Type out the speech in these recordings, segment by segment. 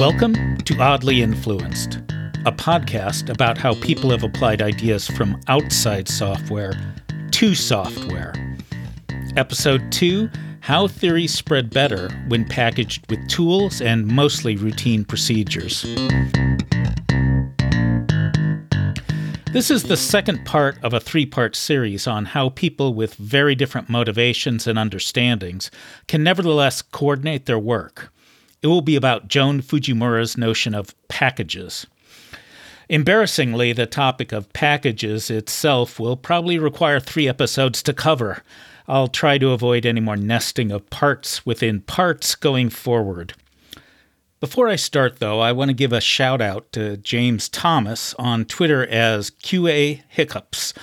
Welcome to Oddly Influenced, a podcast about how people have applied ideas from outside software to software. Episode 2 How Theories Spread Better When Packaged with Tools and Mostly Routine Procedures. This is the second part of a three part series on how people with very different motivations and understandings can nevertheless coordinate their work. It will be about Joan Fujimura's notion of packages. Embarrassingly, the topic of packages itself will probably require three episodes to cover. I'll try to avoid any more nesting of parts within parts going forward. Before I start, though, I want to give a shout out to James Thomas on Twitter as QA Hiccups.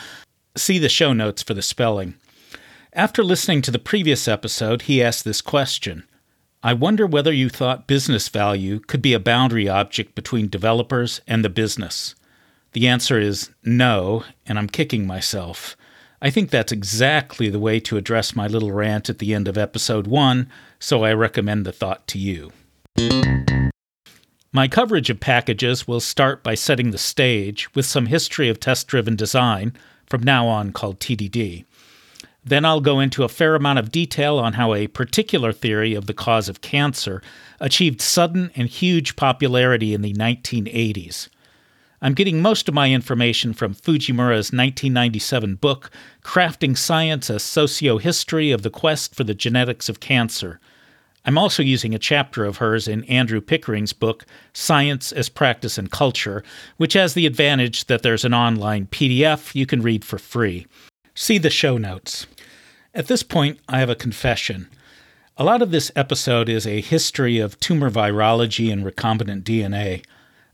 See the show notes for the spelling. After listening to the previous episode, he asked this question I wonder whether you thought business value could be a boundary object between developers and the business. The answer is no, and I'm kicking myself. I think that's exactly the way to address my little rant at the end of episode 1, so I recommend the thought to you. My coverage of packages will start by setting the stage with some history of test driven design, from now on called TDD. Then I'll go into a fair amount of detail on how a particular theory of the cause of cancer achieved sudden and huge popularity in the 1980s. I'm getting most of my information from Fujimura's 1997 book, Crafting Science A Socio-History of the Quest for the Genetics of Cancer. I'm also using a chapter of hers in Andrew Pickering's book, Science as Practice and Culture, which has the advantage that there's an online PDF you can read for free. See the show notes. At this point, I have a confession. A lot of this episode is a history of tumor virology and recombinant DNA.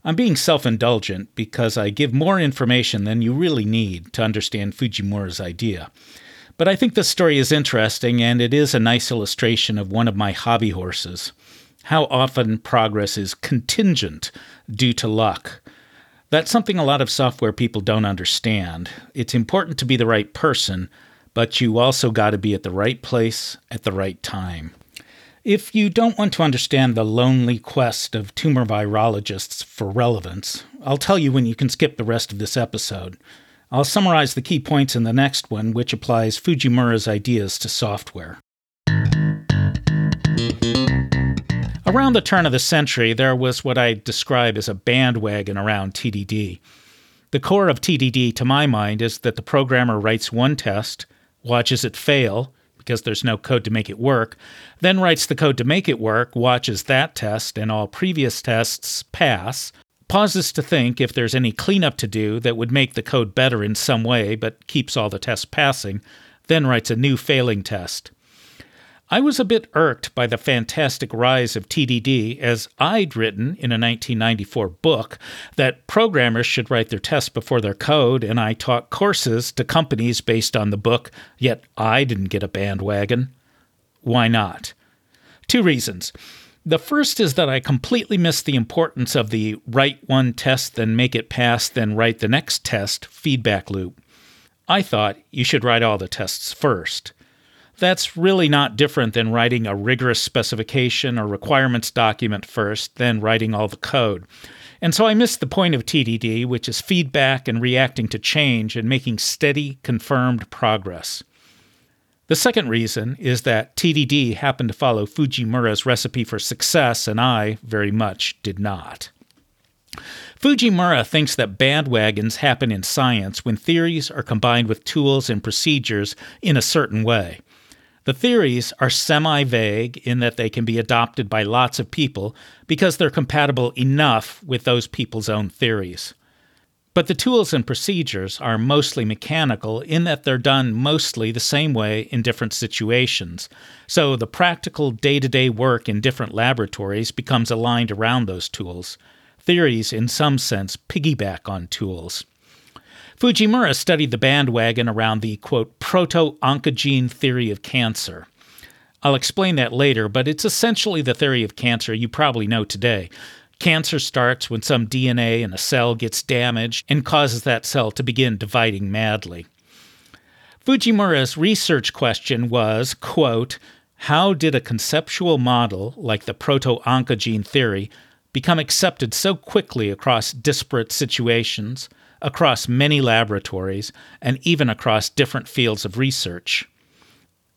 I'm being self indulgent because I give more information than you really need to understand Fujimura's idea. But I think this story is interesting and it is a nice illustration of one of my hobby horses how often progress is contingent due to luck. That's something a lot of software people don't understand. It's important to be the right person, but you also got to be at the right place at the right time. If you don't want to understand the lonely quest of tumor virologists for relevance, I'll tell you when you can skip the rest of this episode. I'll summarize the key points in the next one, which applies Fujimura's ideas to software. Around the turn of the century, there was what I describe as a bandwagon around TDD. The core of TDD, to my mind, is that the programmer writes one test, watches it fail because there's no code to make it work, then writes the code to make it work, watches that test and all previous tests pass, pauses to think if there's any cleanup to do that would make the code better in some way but keeps all the tests passing, then writes a new failing test. I was a bit irked by the fantastic rise of TDD, as I'd written in a 1994 book that programmers should write their tests before their code, and I taught courses to companies based on the book, yet I didn't get a bandwagon. Why not? Two reasons. The first is that I completely missed the importance of the write one test, then make it pass, then write the next test feedback loop. I thought you should write all the tests first. That's really not different than writing a rigorous specification or requirements document first, then writing all the code. And so I missed the point of TDD, which is feedback and reacting to change and making steady, confirmed progress. The second reason is that TDD happened to follow Fujimura's recipe for success, and I very much did not. Fujimura thinks that bandwagons happen in science when theories are combined with tools and procedures in a certain way. The theories are semi vague in that they can be adopted by lots of people because they're compatible enough with those people's own theories. But the tools and procedures are mostly mechanical in that they're done mostly the same way in different situations. So the practical day to day work in different laboratories becomes aligned around those tools. Theories, in some sense, piggyback on tools. Fujimura studied the bandwagon around the quote proto oncogene theory of cancer. I'll explain that later, but it's essentially the theory of cancer you probably know today. Cancer starts when some DNA in a cell gets damaged and causes that cell to begin dividing madly. Fujimura's research question was, quote, how did a conceptual model like the proto oncogene theory become accepted so quickly across disparate situations, across many laboratories, and even across different fields of research?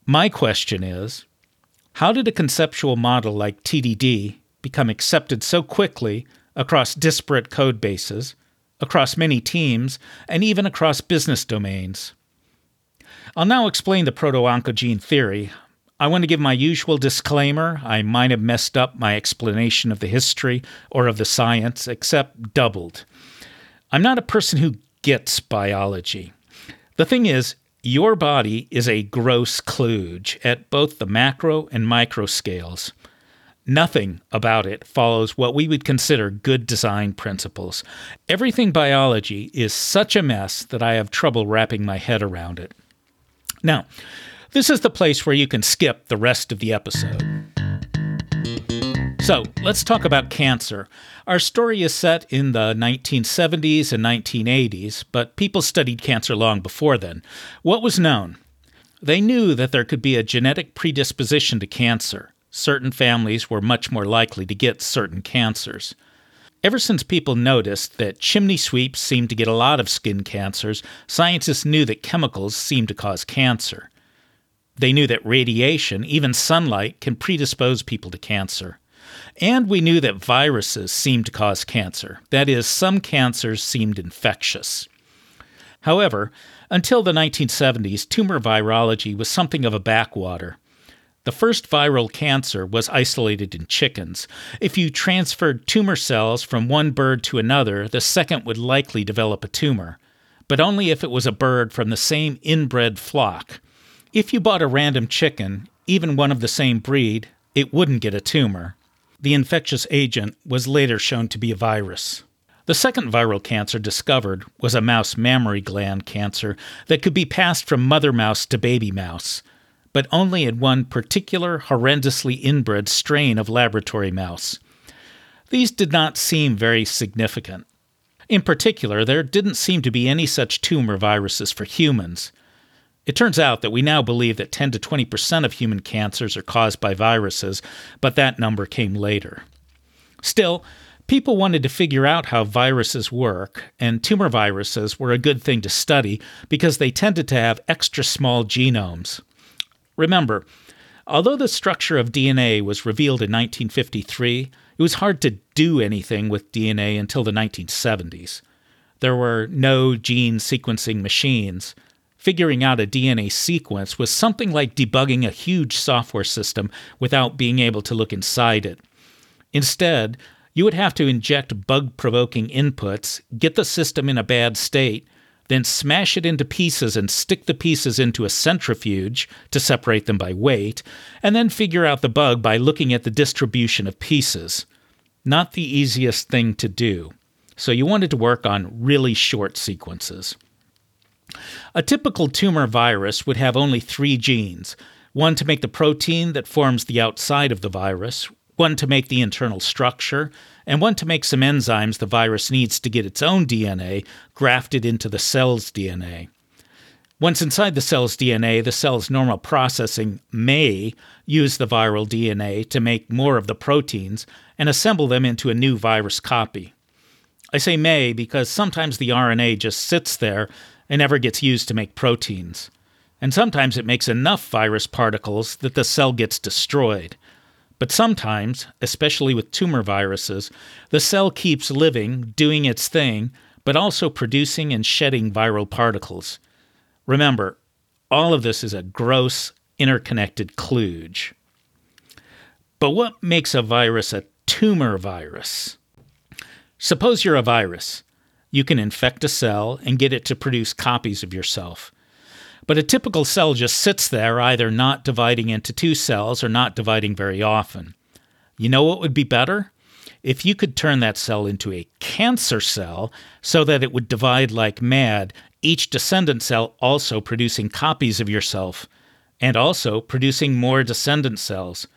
My question is how did a conceptual model like TDD become accepted so quickly across disparate code bases, across many teams, and even across business domains? I'll now explain the proto oncogene theory. I want to give my usual disclaimer. I might have messed up my explanation of the history or of the science, except doubled. I'm not a person who gets biology. The thing is, your body is a gross kludge at both the macro and micro scales. Nothing about it follows what we would consider good design principles. Everything biology is such a mess that I have trouble wrapping my head around it. Now, this is the place where you can skip the rest of the episode. So, let's talk about cancer. Our story is set in the 1970s and 1980s, but people studied cancer long before then. What was known? They knew that there could be a genetic predisposition to cancer. Certain families were much more likely to get certain cancers. Ever since people noticed that chimney sweeps seemed to get a lot of skin cancers, scientists knew that chemicals seemed to cause cancer. They knew that radiation, even sunlight, can predispose people to cancer. And we knew that viruses seemed to cause cancer. That is, some cancers seemed infectious. However, until the 1970s, tumor virology was something of a backwater. The first viral cancer was isolated in chickens. If you transferred tumor cells from one bird to another, the second would likely develop a tumor, but only if it was a bird from the same inbred flock. If you bought a random chicken, even one of the same breed, it wouldn't get a tumor. The infectious agent was later shown to be a virus. The second viral cancer discovered was a mouse mammary gland cancer that could be passed from mother mouse to baby mouse, but only in one particular horrendously inbred strain of laboratory mouse. These did not seem very significant. In particular, there didn't seem to be any such tumor viruses for humans. It turns out that we now believe that 10 to 20% of human cancers are caused by viruses, but that number came later. Still, people wanted to figure out how viruses work, and tumor viruses were a good thing to study because they tended to have extra small genomes. Remember, although the structure of DNA was revealed in 1953, it was hard to do anything with DNA until the 1970s. There were no gene sequencing machines, Figuring out a DNA sequence was something like debugging a huge software system without being able to look inside it. Instead, you would have to inject bug provoking inputs, get the system in a bad state, then smash it into pieces and stick the pieces into a centrifuge to separate them by weight, and then figure out the bug by looking at the distribution of pieces. Not the easiest thing to do. So you wanted to work on really short sequences. A typical tumor virus would have only three genes one to make the protein that forms the outside of the virus, one to make the internal structure, and one to make some enzymes the virus needs to get its own DNA grafted into the cell's DNA. Once inside the cell's DNA, the cell's normal processing may use the viral DNA to make more of the proteins and assemble them into a new virus copy. I say may because sometimes the RNA just sits there and never gets used to make proteins. And sometimes it makes enough virus particles that the cell gets destroyed. But sometimes, especially with tumor viruses, the cell keeps living, doing its thing, but also producing and shedding viral particles. Remember, all of this is a gross, interconnected kludge. But what makes a virus a tumor virus? Suppose you're a virus you can infect a cell and get it to produce copies of yourself. But a typical cell just sits there, either not dividing into two cells or not dividing very often. You know what would be better? If you could turn that cell into a cancer cell so that it would divide like mad, each descendant cell also producing copies of yourself, and also producing more descendant cells.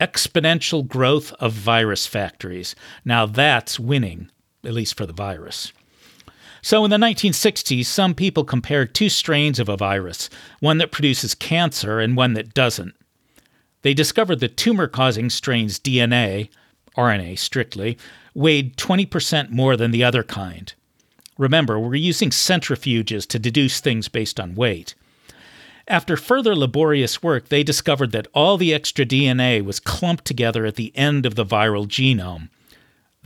Exponential growth of virus factories. Now that's winning, at least for the virus. So, in the 1960s, some people compared two strains of a virus, one that produces cancer and one that doesn't. They discovered the tumor causing strain's DNA, RNA strictly, weighed 20% more than the other kind. Remember, we're using centrifuges to deduce things based on weight. After further laborious work, they discovered that all the extra DNA was clumped together at the end of the viral genome.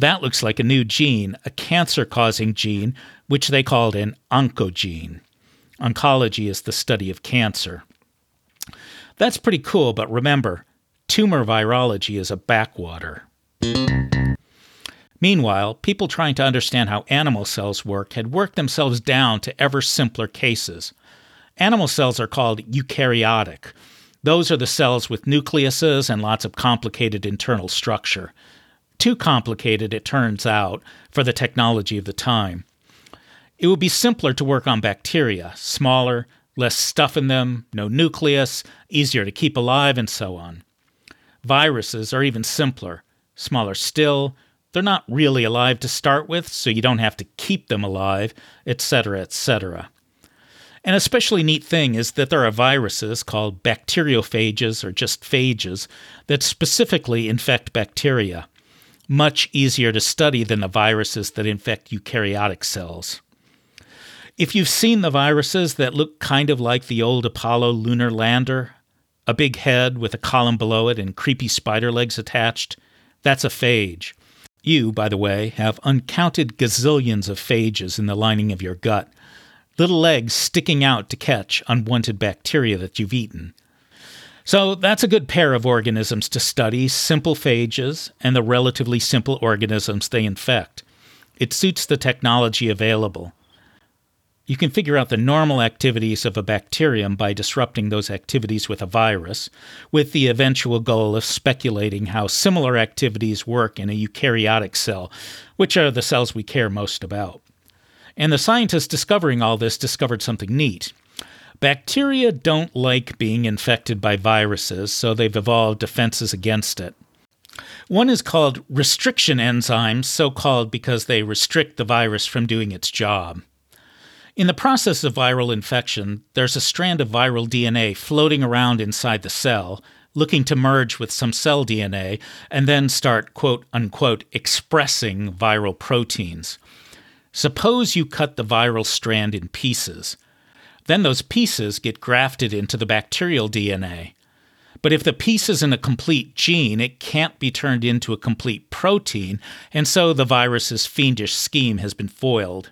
That looks like a new gene, a cancer causing gene, which they called an oncogene. Oncology is the study of cancer. That's pretty cool, but remember, tumor virology is a backwater. Meanwhile, people trying to understand how animal cells work had worked themselves down to ever simpler cases. Animal cells are called eukaryotic. Those are the cells with nucleuses and lots of complicated internal structure. Too complicated, it turns out, for the technology of the time. It would be simpler to work on bacteria, smaller, less stuff in them, no nucleus, easier to keep alive, and so on. Viruses are even simpler, smaller still, they're not really alive to start with, so you don't have to keep them alive, etc., etc. An especially neat thing is that there are viruses called bacteriophages or just phages that specifically infect bacteria. Much easier to study than the viruses that infect eukaryotic cells. If you've seen the viruses that look kind of like the old Apollo lunar lander, a big head with a column below it and creepy spider legs attached, that's a phage. You, by the way, have uncounted gazillions of phages in the lining of your gut, little legs sticking out to catch unwanted bacteria that you've eaten. So that's a good pair of organisms to study simple phages and the relatively simple organisms they infect. It suits the technology available. You can figure out the normal activities of a bacterium by disrupting those activities with a virus, with the eventual goal of speculating how similar activities work in a eukaryotic cell, which are the cells we care most about. And the scientists discovering all this discovered something neat. Bacteria don't like being infected by viruses, so they've evolved defenses against it. One is called restriction enzymes, so called because they restrict the virus from doing its job. In the process of viral infection, there's a strand of viral DNA floating around inside the cell, looking to merge with some cell DNA and then start, quote unquote, expressing viral proteins. Suppose you cut the viral strand in pieces. Then those pieces get grafted into the bacterial DNA. But if the piece isn't a complete gene, it can't be turned into a complete protein, and so the virus's fiendish scheme has been foiled.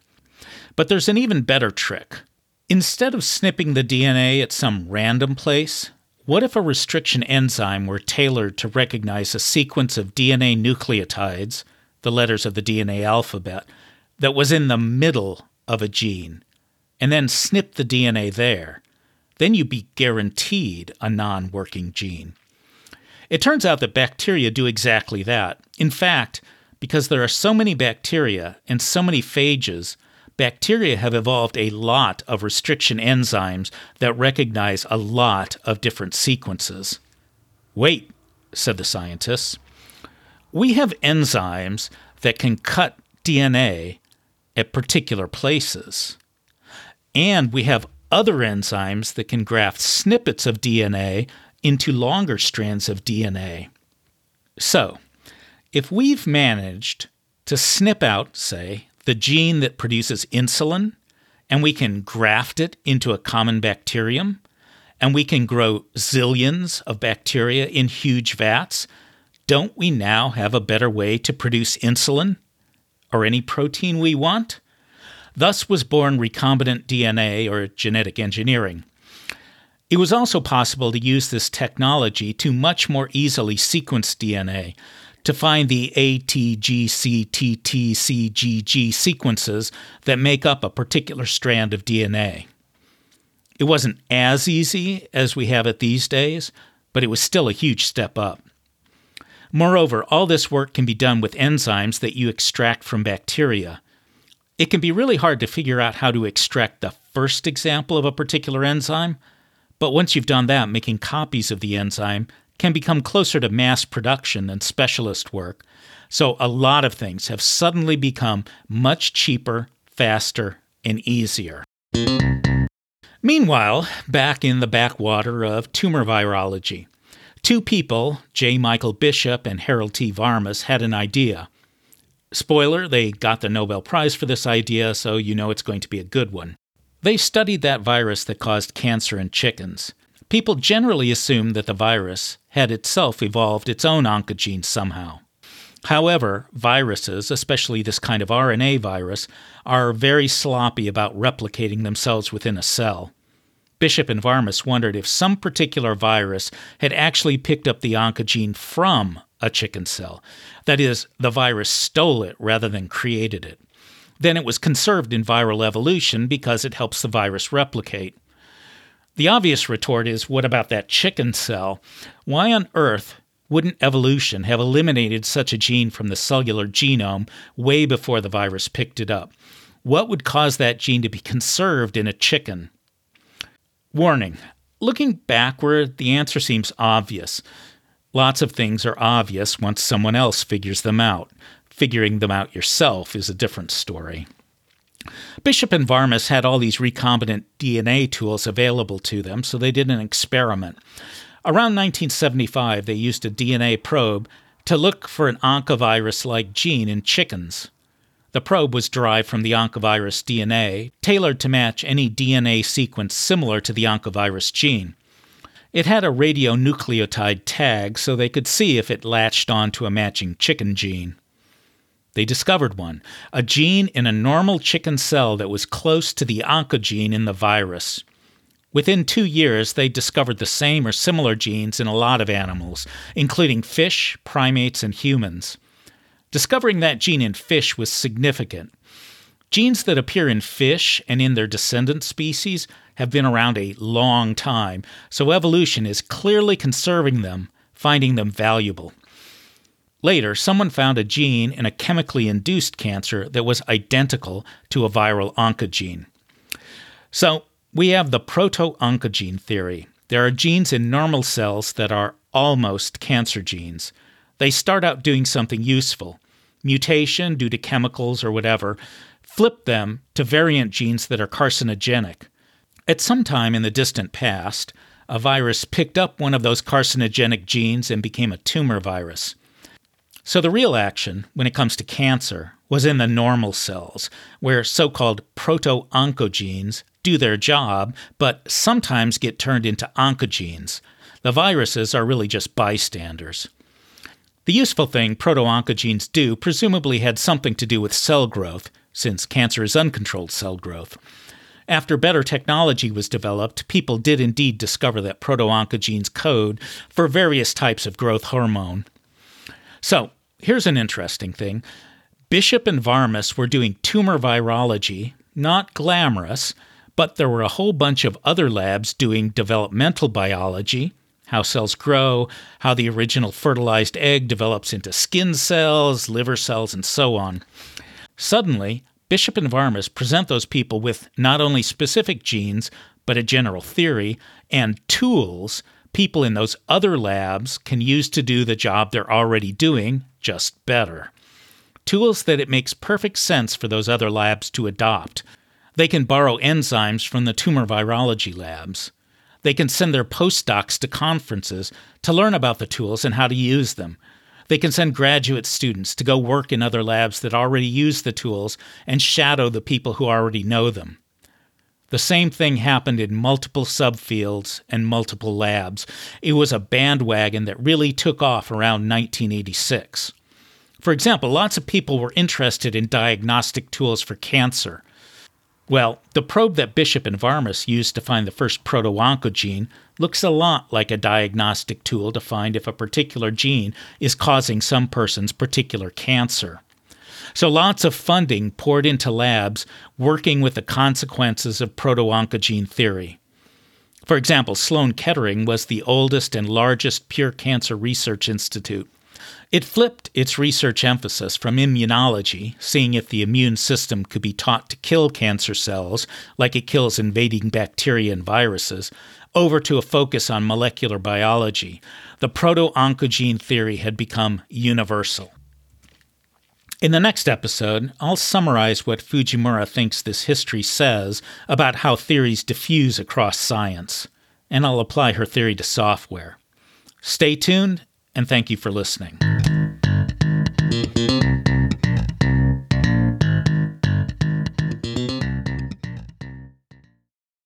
But there's an even better trick. Instead of snipping the DNA at some random place, what if a restriction enzyme were tailored to recognize a sequence of DNA nucleotides, the letters of the DNA alphabet, that was in the middle of a gene, and then snip the DNA there? Then you'd be guaranteed a non working gene. It turns out that bacteria do exactly that. In fact, because there are so many bacteria and so many phages, bacteria have evolved a lot of restriction enzymes that recognize a lot of different sequences. Wait, said the scientists. We have enzymes that can cut DNA at particular places. And we have other enzymes that can graft snippets of DNA into longer strands of DNA. So, if we've managed to snip out, say, the gene that produces insulin, and we can graft it into a common bacterium, and we can grow zillions of bacteria in huge vats, don't we now have a better way to produce insulin or any protein we want? Thus was born recombinant DNA or genetic engineering. It was also possible to use this technology to much more easily sequence DNA, to find the ATGCTTCGG sequences that make up a particular strand of DNA. It wasn't as easy as we have it these days, but it was still a huge step up. Moreover, all this work can be done with enzymes that you extract from bacteria. It can be really hard to figure out how to extract the first example of a particular enzyme, but once you've done that, making copies of the enzyme can become closer to mass production than specialist work. So a lot of things have suddenly become much cheaper, faster, and easier. Meanwhile, back in the backwater of tumor virology, Two people, J. Michael Bishop and Harold T. Varmus, had an idea. Spoiler, they got the Nobel Prize for this idea, so you know it's going to be a good one. They studied that virus that caused cancer in chickens. People generally assume that the virus had itself evolved its own oncogene somehow. However, viruses, especially this kind of RNA virus, are very sloppy about replicating themselves within a cell. Bishop and Varmus wondered if some particular virus had actually picked up the oncogene from a chicken cell. That is, the virus stole it rather than created it. Then it was conserved in viral evolution because it helps the virus replicate. The obvious retort is what about that chicken cell? Why on earth wouldn't evolution have eliminated such a gene from the cellular genome way before the virus picked it up? What would cause that gene to be conserved in a chicken? Warning Looking backward, the answer seems obvious. Lots of things are obvious once someone else figures them out. Figuring them out yourself is a different story. Bishop and Varmus had all these recombinant DNA tools available to them, so they did an experiment. Around 1975, they used a DNA probe to look for an oncovirus like gene in chickens. The probe was derived from the oncovirus DNA, tailored to match any DNA sequence similar to the oncovirus gene. It had a radionucleotide tag so they could see if it latched onto a matching chicken gene. They discovered one, a gene in a normal chicken cell that was close to the oncogene in the virus. Within two years, they discovered the same or similar genes in a lot of animals, including fish, primates, and humans. Discovering that gene in fish was significant. Genes that appear in fish and in their descendant species have been around a long time, so evolution is clearly conserving them, finding them valuable. Later, someone found a gene in a chemically induced cancer that was identical to a viral oncogene. So, we have the proto oncogene theory. There are genes in normal cells that are almost cancer genes. They start out doing something useful. Mutation due to chemicals or whatever flip them to variant genes that are carcinogenic. At some time in the distant past, a virus picked up one of those carcinogenic genes and became a tumor virus. So the real action, when it comes to cancer, was in the normal cells, where so called proto oncogenes do their job, but sometimes get turned into oncogenes. The viruses are really just bystanders. The useful thing proto-oncogenes do presumably had something to do with cell growth, since cancer is uncontrolled cell growth. After better technology was developed, people did indeed discover that proto-oncogenes code for various types of growth hormone. So, here's an interesting thing. Bishop and Varmus were doing tumor virology, not glamorous, but there were a whole bunch of other labs doing developmental biology, how cells grow, how the original fertilized egg develops into skin cells, liver cells, and so on. Suddenly, Bishop and Varmus present those people with not only specific genes, but a general theory and tools people in those other labs can use to do the job they're already doing, just better. Tools that it makes perfect sense for those other labs to adopt. They can borrow enzymes from the tumor virology labs. They can send their postdocs to conferences to learn about the tools and how to use them. They can send graduate students to go work in other labs that already use the tools and shadow the people who already know them. The same thing happened in multiple subfields and multiple labs. It was a bandwagon that really took off around 1986. For example, lots of people were interested in diagnostic tools for cancer. Well, the probe that Bishop and Varmus used to find the first proto-oncogene looks a lot like a diagnostic tool to find if a particular gene is causing some person's particular cancer. So lots of funding poured into labs working with the consequences of proto-oncogene theory. For example, Sloan Kettering was the oldest and largest pure cancer research institute. It flipped its research emphasis from immunology, seeing if the immune system could be taught to kill cancer cells like it kills invading bacteria and viruses, over to a focus on molecular biology. The proto oncogene theory had become universal. In the next episode, I'll summarize what Fujimura thinks this history says about how theories diffuse across science, and I'll apply her theory to software. Stay tuned, and thank you for listening.